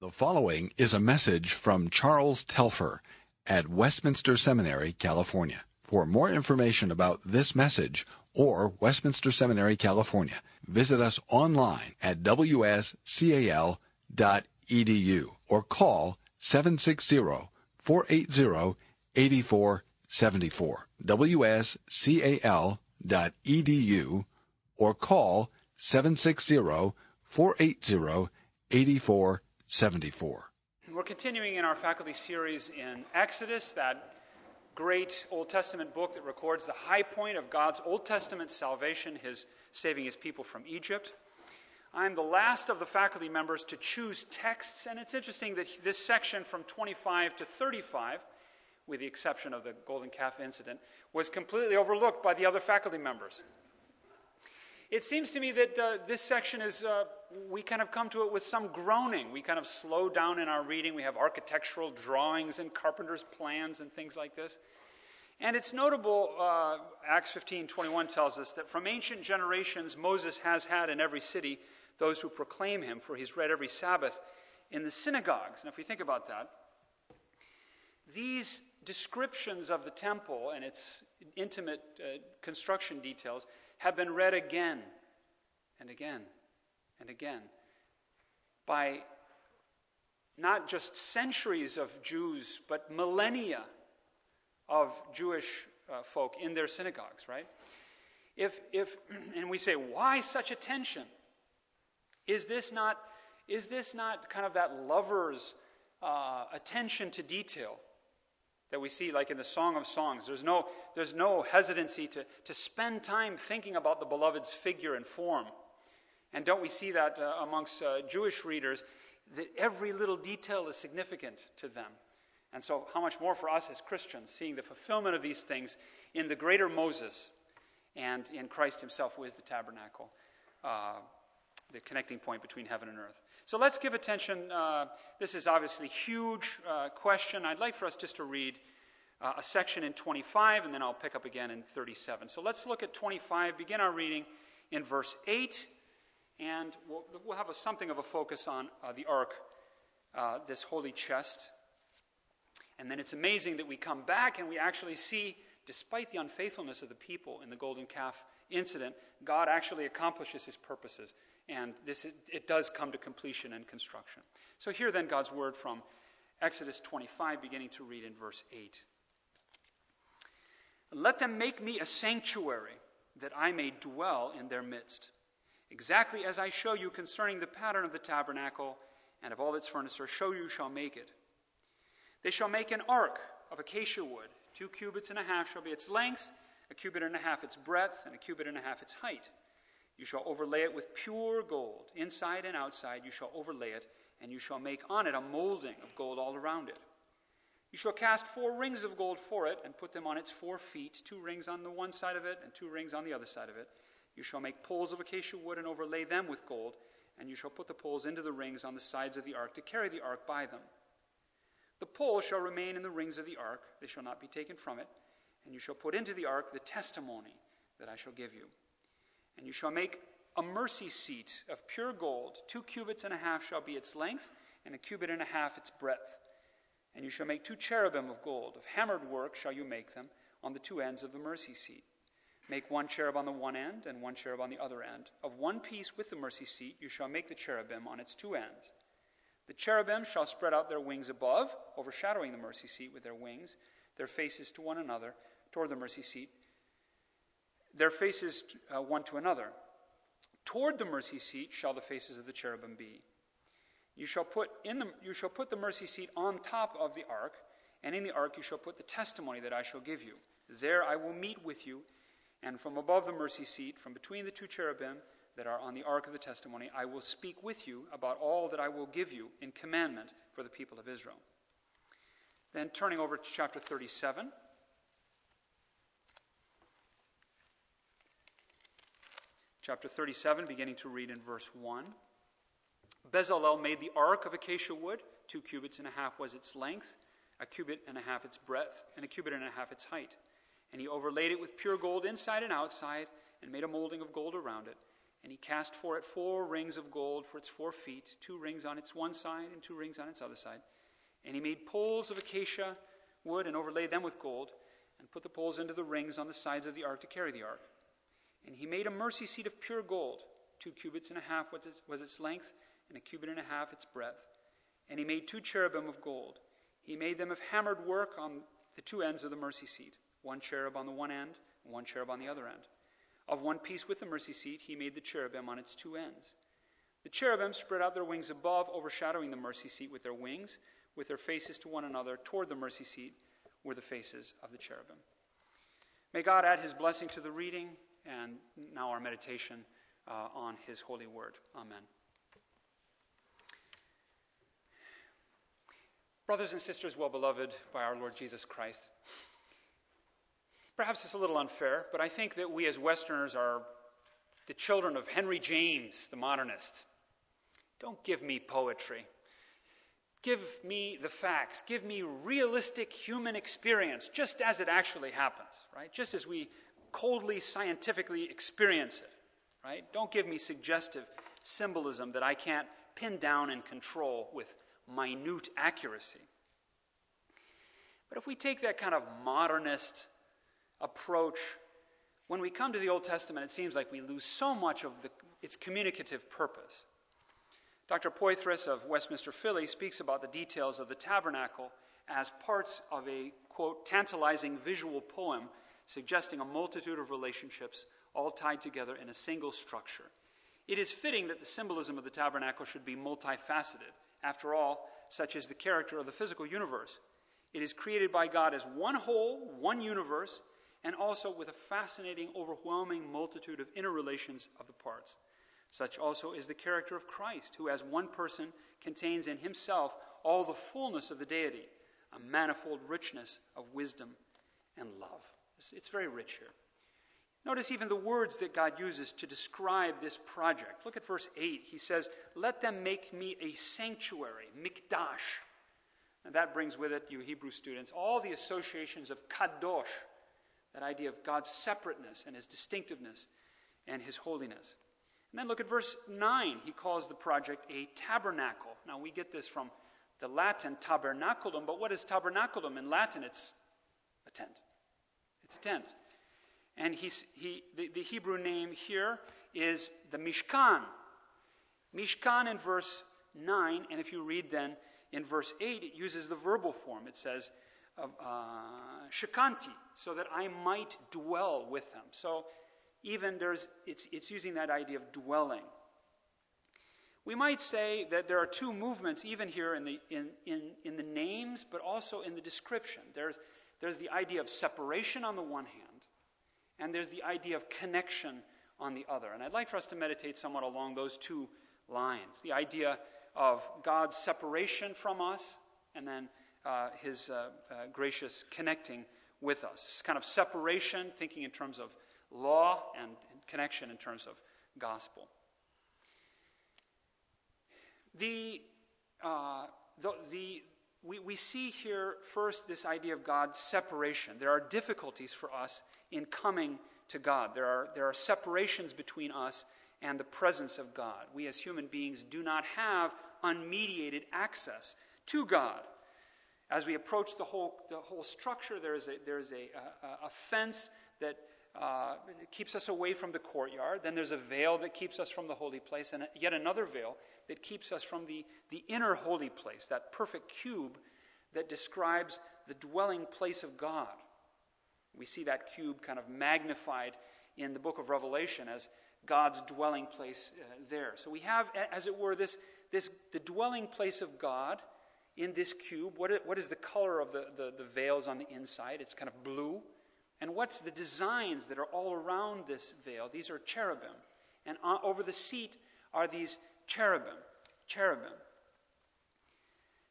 The following is a message from Charles Telfer at Westminster Seminary, California. For more information about this message or Westminster Seminary, California, visit us online at wscal.edu or call 760-480-8474. wscal.edu or call 760-480-8474. 74. We're continuing in our faculty series in Exodus, that great Old Testament book that records the high point of God's Old Testament salvation, his saving his people from Egypt. I'm the last of the faculty members to choose texts, and it's interesting that this section from 25 to 35, with the exception of the golden calf incident, was completely overlooked by the other faculty members. It seems to me that uh, this section is, uh, we kind of come to it with some groaning. We kind of slow down in our reading. We have architectural drawings and carpenter's plans and things like this. And it's notable, uh, Acts 15 21 tells us that from ancient generations, Moses has had in every city those who proclaim him, for he's read every Sabbath in the synagogues. And if we think about that, these descriptions of the temple and its intimate uh, construction details have been read again and again and again by not just centuries of Jews, but millennia of Jewish uh, folk in their synagogues, right? If, if, and we say, why such attention? Is this not, is this not kind of that lover's uh, attention to detail? That we see like in the Song of Songs. There's no, there's no hesitancy to, to spend time thinking about the beloved's figure and form. And don't we see that uh, amongst uh, Jewish readers? That every little detail is significant to them. And so, how much more for us as Christians, seeing the fulfillment of these things in the greater Moses and in Christ Himself, who is the tabernacle, uh, the connecting point between heaven and earth. So let's give attention. Uh, this is obviously a huge uh, question. I'd like for us just to read uh, a section in 25, and then I'll pick up again in 37. So let's look at 25, begin our reading in verse 8, and we'll, we'll have a, something of a focus on uh, the ark, uh, this holy chest. And then it's amazing that we come back and we actually see, despite the unfaithfulness of the people in the golden calf incident, God actually accomplishes his purposes and this it does come to completion and construction. So here then God's word from Exodus 25, beginning to read in verse 8. Let them make me a sanctuary, that I may dwell in their midst, exactly as I show you concerning the pattern of the tabernacle and of all its furniture, show you shall make it. They shall make an ark of acacia wood, two cubits and a half shall be its length, a cubit and a half its breadth, and a cubit and a half its height. You shall overlay it with pure gold. Inside and outside you shall overlay it, and you shall make on it a molding of gold all around it. You shall cast four rings of gold for it, and put them on its four feet, two rings on the one side of it, and two rings on the other side of it. You shall make poles of acacia wood, and overlay them with gold, and you shall put the poles into the rings on the sides of the ark to carry the ark by them. The poles shall remain in the rings of the ark, they shall not be taken from it, and you shall put into the ark the testimony that I shall give you. And you shall make a mercy seat of pure gold. Two cubits and a half shall be its length, and a cubit and a half its breadth. And you shall make two cherubim of gold. Of hammered work shall you make them on the two ends of the mercy seat. Make one cherub on the one end, and one cherub on the other end. Of one piece with the mercy seat you shall make the cherubim on its two ends. The cherubim shall spread out their wings above, overshadowing the mercy seat with their wings, their faces to one another, toward the mercy seat their faces uh, one to another. Toward the mercy seat shall the faces of the cherubim be. You shall put in the, you shall put the mercy seat on top of the ark, and in the ark you shall put the testimony that I shall give you. There I will meet with you, and from above the mercy seat, from between the two cherubim that are on the ark of the testimony, I will speak with you about all that I will give you in commandment for the people of Israel. Then turning over to chapter 37. Chapter 37, beginning to read in verse 1. Bezalel made the ark of acacia wood. Two cubits and a half was its length, a cubit and a half its breadth, and a cubit and a half its height. And he overlaid it with pure gold inside and outside, and made a molding of gold around it. And he cast for it four rings of gold for its four feet, two rings on its one side and two rings on its other side. And he made poles of acacia wood and overlaid them with gold, and put the poles into the rings on the sides of the ark to carry the ark. And he made a mercy seat of pure gold. Two cubits and a half was its, was its length, and a cubit and a half its breadth. And he made two cherubim of gold. He made them of hammered work on the two ends of the mercy seat, one cherub on the one end, and one cherub on the other end. Of one piece with the mercy seat, he made the cherubim on its two ends. The cherubim spread out their wings above, overshadowing the mercy seat with their wings, with their faces to one another. Toward the mercy seat were the faces of the cherubim. May God add his blessing to the reading and now our meditation uh, on his holy word. Amen. Brothers and sisters, well beloved by our Lord Jesus Christ, perhaps it's a little unfair, but I think that we as Westerners are the children of Henry James, the modernist. Don't give me poetry. Give me the facts. Give me realistic human experience, just as it actually happens, right? Just as we coldly scientifically experience it, right? Don't give me suggestive symbolism that I can't pin down and control with minute accuracy. But if we take that kind of modernist approach, when we come to the Old Testament, it seems like we lose so much of the, its communicative purpose. Dr. Poythress of Westminster Philly speaks about the details of the tabernacle as parts of a, quote, tantalizing visual poem suggesting a multitude of relationships all tied together in a single structure. It is fitting that the symbolism of the tabernacle should be multifaceted. After all, such is the character of the physical universe. It is created by God as one whole, one universe, and also with a fascinating, overwhelming multitude of interrelations of the parts. Such also is the character of Christ, who, as one person, contains in himself all the fullness of the deity, a manifold richness of wisdom and love. It's very rich here. Notice even the words that God uses to describe this project. Look at verse 8. He says, Let them make me a sanctuary, mikdash. And that brings with it, you Hebrew students, all the associations of kadosh, that idea of God's separateness and his distinctiveness and his holiness. And then look at verse 9. He calls the project a tabernacle. Now, we get this from the Latin tabernaculum, but what is tabernaculum? In Latin, it's a tent. It's a tent. And he's, he, the, the Hebrew name here is the Mishkan. Mishkan in verse 9, and if you read then in verse 8, it uses the verbal form. It says, uh, Shakanti, so that I might dwell with them. So even there's, it's, it's using that idea of dwelling. We might say that there are two movements, even here in the, in, in, in the names, but also in the description. There's, there's the idea of separation on the one hand, and there's the idea of connection on the other. And I'd like for us to meditate somewhat along those two lines the idea of God's separation from us, and then uh, his uh, uh, gracious connecting with us. Kind of separation, thinking in terms of law and, and connection in terms of gospel. The, uh, the, the, we, we see here first this idea of God's separation. There are difficulties for us in coming to God. There are, there are separations between us and the presence of God. We as human beings do not have unmediated access to God. As we approach the whole, the whole structure, there is a, there is a, a, a fence that uh, keeps us away from the courtyard. Then there's a veil that keeps us from the holy place, and yet another veil that keeps us from the, the inner holy place, that perfect cube that describes the dwelling place of God. We see that cube kind of magnified in the book of Revelation as God's dwelling place uh, there. So we have, as it were, this, this the dwelling place of God in this cube. What is, what is the color of the, the, the veils on the inside? It's kind of blue. And what's the designs that are all around this veil? These are cherubim. And over the seat are these cherubim. Cherubim.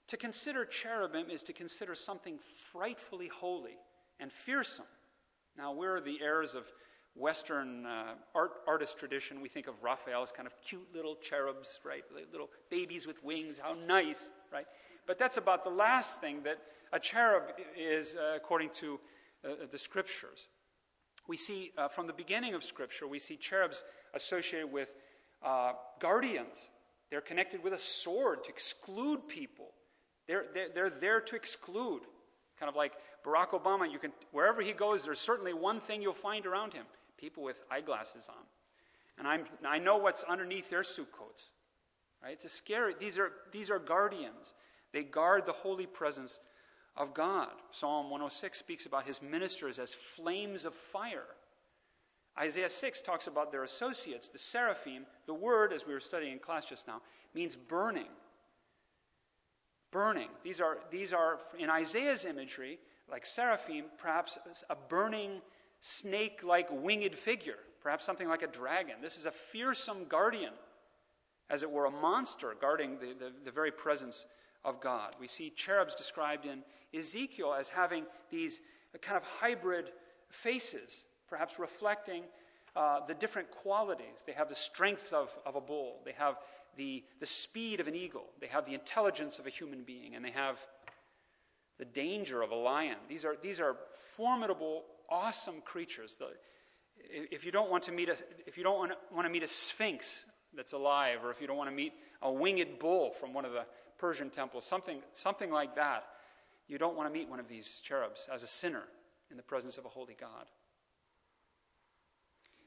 To consider cherubim is to consider something frightfully holy and fearsome. Now, we're the heirs of Western uh, art, artist tradition. We think of Raphael as kind of cute little cherubs, right? Little babies with wings. How nice, right? But that's about the last thing that a cherub is, uh, according to uh, the scriptures. We see uh, from the beginning of scripture, we see cherubs associated with uh, guardians. They're connected with a sword to exclude people. They're, they're, they're there to exclude. Kind of like Barack Obama, you can, wherever he goes, there's certainly one thing you'll find around him people with eyeglasses on. And I'm, I know what's underneath their suit coats. Right? It's a scary, these are, these are guardians. They guard the holy presence of God. Psalm 106 speaks about his ministers as flames of fire. Isaiah 6 talks about their associates, the seraphim. The word, as we were studying in class just now, means burning. Burning. These are, these are in Isaiah's imagery, like seraphim, perhaps a burning snake like winged figure, perhaps something like a dragon. This is a fearsome guardian, as it were, a monster guarding the, the, the very presence of God. We see cherubs described in Ezekiel as having these kind of hybrid faces, perhaps reflecting uh, the different qualities. They have the strength of, of a bull, they have the, the speed of an eagle, they have the intelligence of a human being, and they have the danger of a lion. These are, these are formidable, awesome creatures. The, if you don't want to meet a, if you don't want to, want to meet a sphinx that's alive, or if you don't want to meet a winged bull from one of the Persian temples, something, something like that, you don't want to meet one of these cherubs as a sinner in the presence of a holy God.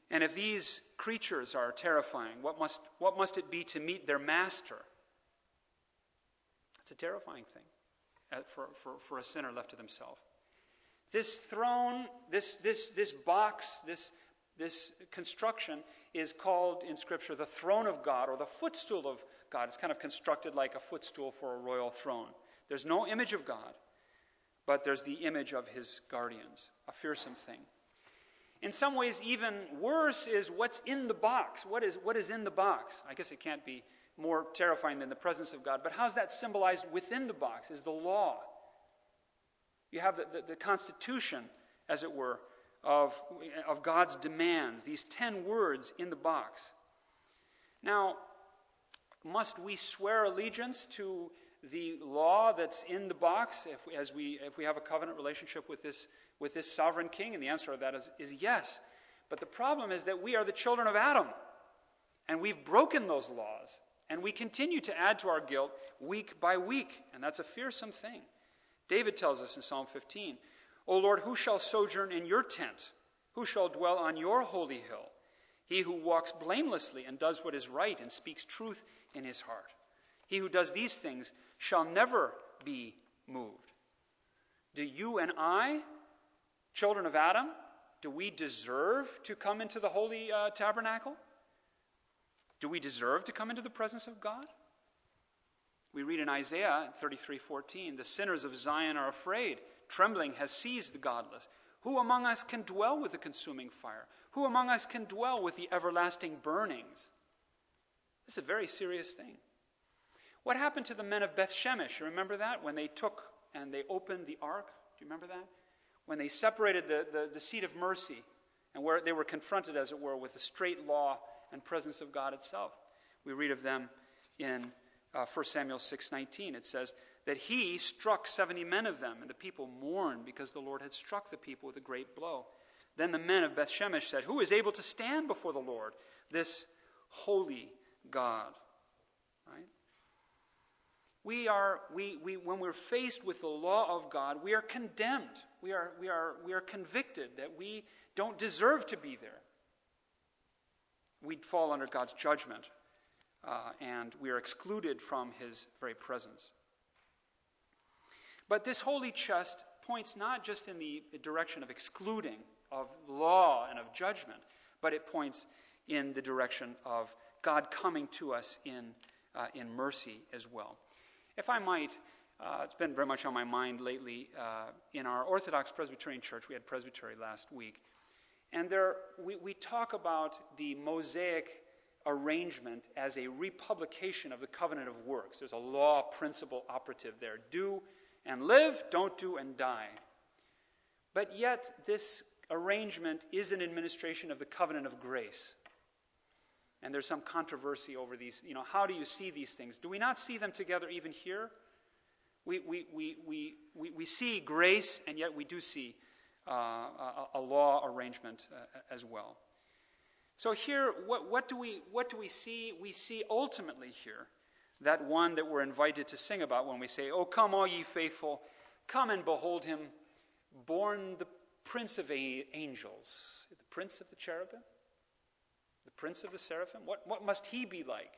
And if these creatures are terrifying, what must, what must it be to meet their master? It's a terrifying thing uh, for, for, for a sinner left to himself. This throne, this, this, this box, this, this construction is called in Scripture the throne of God or the footstool of God. It's kind of constructed like a footstool for a royal throne. There's no image of God, but there's the image of his guardians, a fearsome thing. In some ways, even worse is what's in the box. What is, what is in the box? I guess it can't be more terrifying than the presence of God. But how's that symbolized within the box? Is the law. You have the, the, the Constitution, as it were, of, of God's demands, these ten words in the box. Now, must we swear allegiance to the law that's in the box if, as we, if we have a covenant relationship with this with this sovereign king? And the answer to that is, is yes. But the problem is that we are the children of Adam, and we've broken those laws, and we continue to add to our guilt week by week, and that's a fearsome thing. David tells us in Psalm 15, O Lord, who shall sojourn in your tent? Who shall dwell on your holy hill? He who walks blamelessly and does what is right and speaks truth in his heart. He who does these things shall never be moved. Do you and I Children of Adam, do we deserve to come into the holy uh, tabernacle? Do we deserve to come into the presence of God? We read in Isaiah 33:14, "The sinners of Zion are afraid; trembling has seized the godless. Who among us can dwell with the consuming fire? Who among us can dwell with the everlasting burnings?" This is a very serious thing. What happened to the men of Beth Shemesh? Remember that when they took and they opened the ark? Do you remember that? when they separated the, the, the seat of mercy and where they were confronted, as it were, with the straight law and presence of God itself. We read of them in uh, 1 Samuel 6:19. It says that he struck 70 men of them, and the people mourned because the Lord had struck the people with a great blow. Then the men of Bethshemesh said, Who is able to stand before the Lord, this holy God? We are, we, we, when we're faced with the law of God, we are condemned. We are, we, are, we are convicted that we don't deserve to be there. We'd fall under God's judgment, uh, and we are excluded from His very presence. But this holy chest points not just in the direction of excluding, of law and of judgment, but it points in the direction of God coming to us in, uh, in mercy as well. If I might, uh, it's been very much on my mind lately. Uh, in our Orthodox Presbyterian Church, we had Presbytery last week, and there we, we talk about the Mosaic arrangement as a republication of the covenant of works. There's a law principle operative there do and live, don't do and die. But yet, this arrangement is an administration of the covenant of grace. And there's some controversy over these. You know, how do you see these things? Do we not see them together even here? We, we, we, we, we, we see grace, and yet we do see uh, a, a, law arrangement uh, as well. So here, what, what, do we, what do we see? We see ultimately here that one that we're invited to sing about when we say, Oh, come, all ye faithful, come and behold him, born the prince of angels, the prince of the cherubim, the prince of the seraphim. What, what must he be like?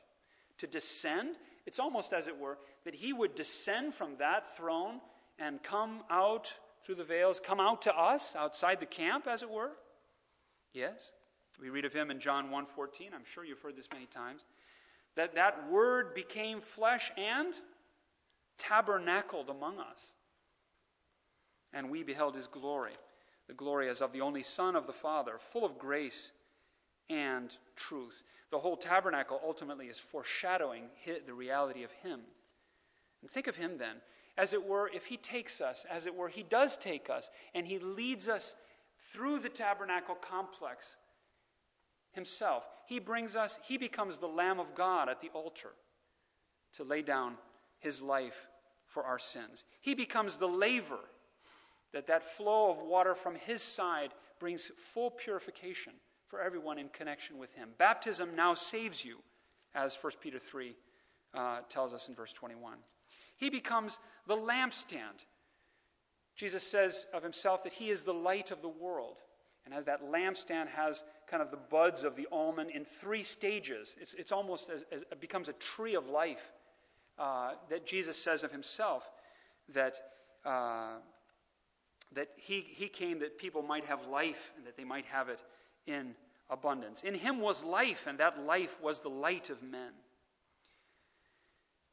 To descend? It's almost as it were that he would descend from that throne and come out through the veils, come out to us outside the camp, as it were. Yes. We read of him in John 1:14. I'm sure you've heard this many times. That that word became flesh and tabernacled among us. And we beheld his glory, the glory as of the only Son of the Father, full of grace and truth. The whole tabernacle ultimately is foreshadowing the reality of him. And think of him then, as it were, if he takes us, as it were, he does take us, and he leads us through the tabernacle complex himself. He brings us, he becomes the Lamb of God at the altar to lay down his life for our sins. He becomes the laver that that flow of water from his side brings full purification for everyone in connection with him. Baptism now saves you, as 1 Peter 3 uh, tells us in verse 21. He becomes the lampstand. Jesus says of himself that he is the light of the world. And as that lampstand has kind of the buds of the almond in three stages, it's, it's almost as, as it becomes a tree of life uh, that Jesus says of himself that, uh, that he, he came that people might have life and that they might have it in abundance. In him was life, and that life was the light of men.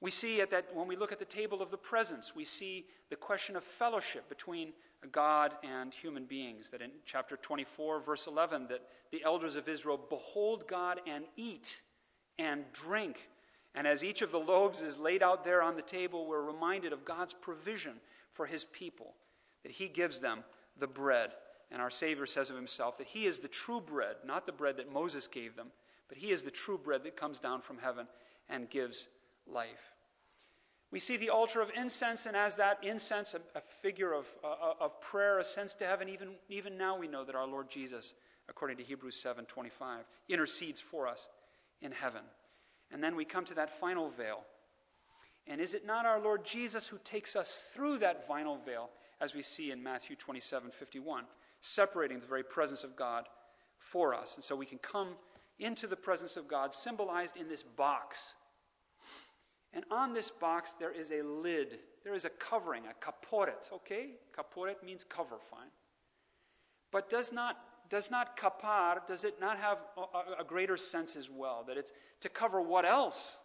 We see at that when we look at the table of the presence, we see the question of fellowship between God and human beings. That in chapter 24, verse 11, that the elders of Israel behold God and eat and drink. And as each of the loaves is laid out there on the table, we're reminded of God's provision for his people, that he gives them the bread. And our Savior says of himself that he is the true bread, not the bread that Moses gave them, but he is the true bread that comes down from heaven and gives life. We see the altar of incense, and as that incense, a, a figure of, uh, of prayer, ascends to heaven, even, even now we know that our Lord Jesus, according to Hebrews 7 25, intercedes for us in heaven. And then we come to that final veil. And is it not our Lord Jesus who takes us through that final veil, as we see in Matthew 27 51, separating the very presence of God for us? And so we can come into the presence of God, symbolized in this box and on this box, there is a lid. There is a covering, a kaporet, okay? Kaporet means cover, fine. But does not, does not kapar, does it not have a, a greater sense as well? That it's to cover what else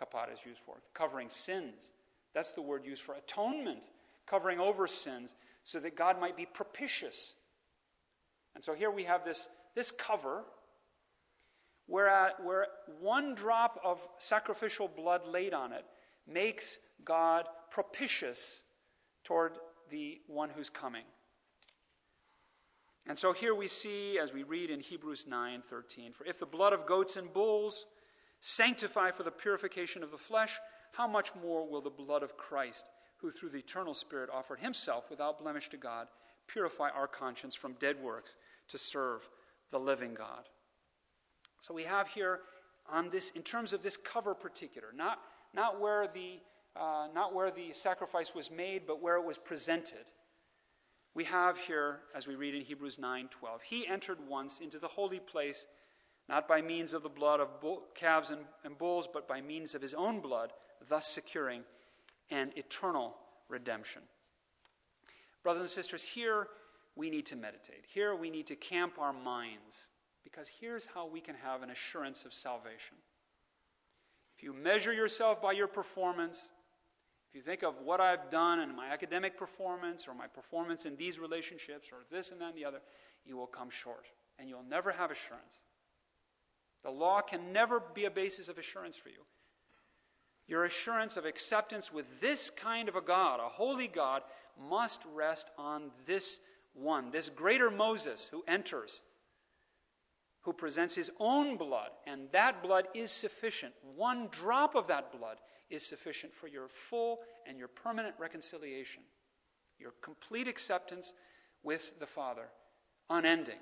kapar is used for? Covering sins. That's the word used for atonement, covering over sins so that God might be propitious. And so here we have this, this cover where, uh, where one drop of sacrificial blood laid on it makes God propitious toward the one who's coming. And so here we see, as we read in Hebrews 9 13, for if the blood of goats and bulls sanctify for the purification of the flesh, how much more will the blood of Christ, who through the eternal Spirit offered himself without blemish to God, purify our conscience from dead works to serve the living God? So we have here on this, in terms of this cover particular, not, not, where the, uh, not where the sacrifice was made, but where it was presented. We have here, as we read in Hebrews 9 12, he entered once into the holy place, not by means of the blood of bull, calves and, and bulls, but by means of his own blood, thus securing an eternal redemption. Brothers and sisters, here we need to meditate. Here we need to camp our minds because here's how we can have an assurance of salvation. If you measure yourself by your performance, if you think of what I've done and my academic performance or my performance in these relationships or this and that and the other, you will come short and you'll never have assurance. The law can never be a basis of assurance for you. Your assurance of acceptance with this kind of a God, a holy God, must rest on this one, this greater Moses who enters who presents his own blood, and that blood is sufficient. One drop of that blood is sufficient for your full and your permanent reconciliation, your complete acceptance with the Father, unending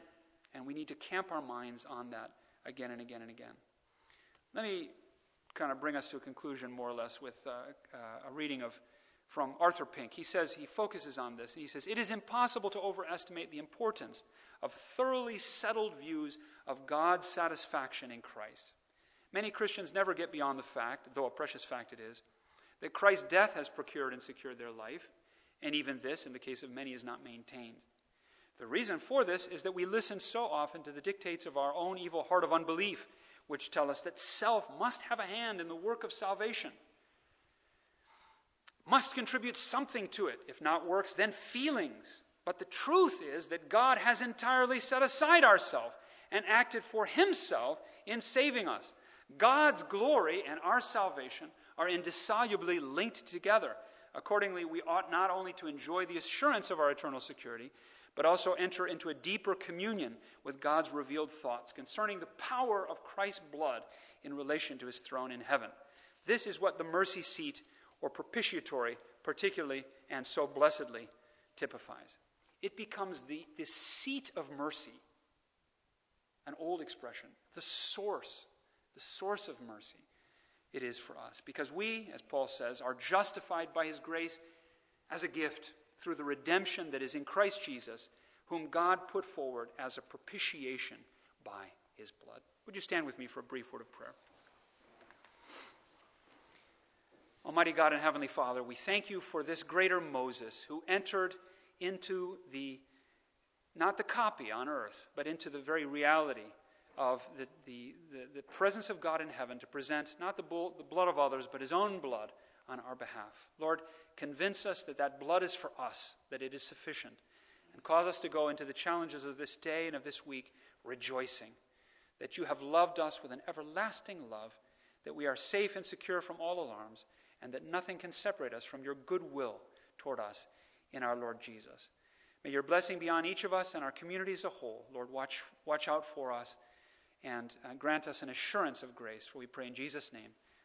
And we need to camp our minds on that again and again and again. Let me kind of bring us to a conclusion, more or less, with uh, uh, a reading of from Arthur Pink. He says, he focuses on this. He says, It is impossible to overestimate the importance of thoroughly settled views of God's satisfaction in Christ. Many Christians never get beyond the fact, though a precious fact it is, that Christ's death has procured and secured their life, and even this, in the case of many, is not maintained. The reason for this is that we listen so often to the dictates of our own evil heart of unbelief, which tell us that self must have a hand in the work of salvation, must contribute something to it. If not works, then feelings. But the truth is that God has entirely set aside ourself and acted for himself in saving us. God's glory and our salvation are indissolubly linked together. Accordingly, we ought not only to enjoy the assurance of our eternal security, but also enter into a deeper communion with God's revealed thoughts concerning the power of Christ's blood in relation to his throne in heaven. This is what the mercy seat or propitiatory, particularly and so blessedly, typifies. It becomes the, the seat of mercy, an old expression, the source, the source of mercy it is for us. Because we, as Paul says, are justified by his grace as a gift through the redemption that is in Christ Jesus, whom God put forward as a propitiation by his blood. Would you stand with me for a brief word of prayer? Almighty God and Heavenly Father, we thank you for this greater Moses who entered into the, not the copy on earth, but into the very reality of the, the, the, the presence of God in heaven to present not the, bull, the blood of others, but his own blood on our behalf. Lord, convince us that that blood is for us, that it is sufficient, and cause us to go into the challenges of this day and of this week rejoicing that you have loved us with an everlasting love, that we are safe and secure from all alarms, and that nothing can separate us from your goodwill toward us in our Lord Jesus. May your blessing be on each of us and our community as a whole. Lord, watch, watch out for us and uh, grant us an assurance of grace, for we pray in Jesus' name.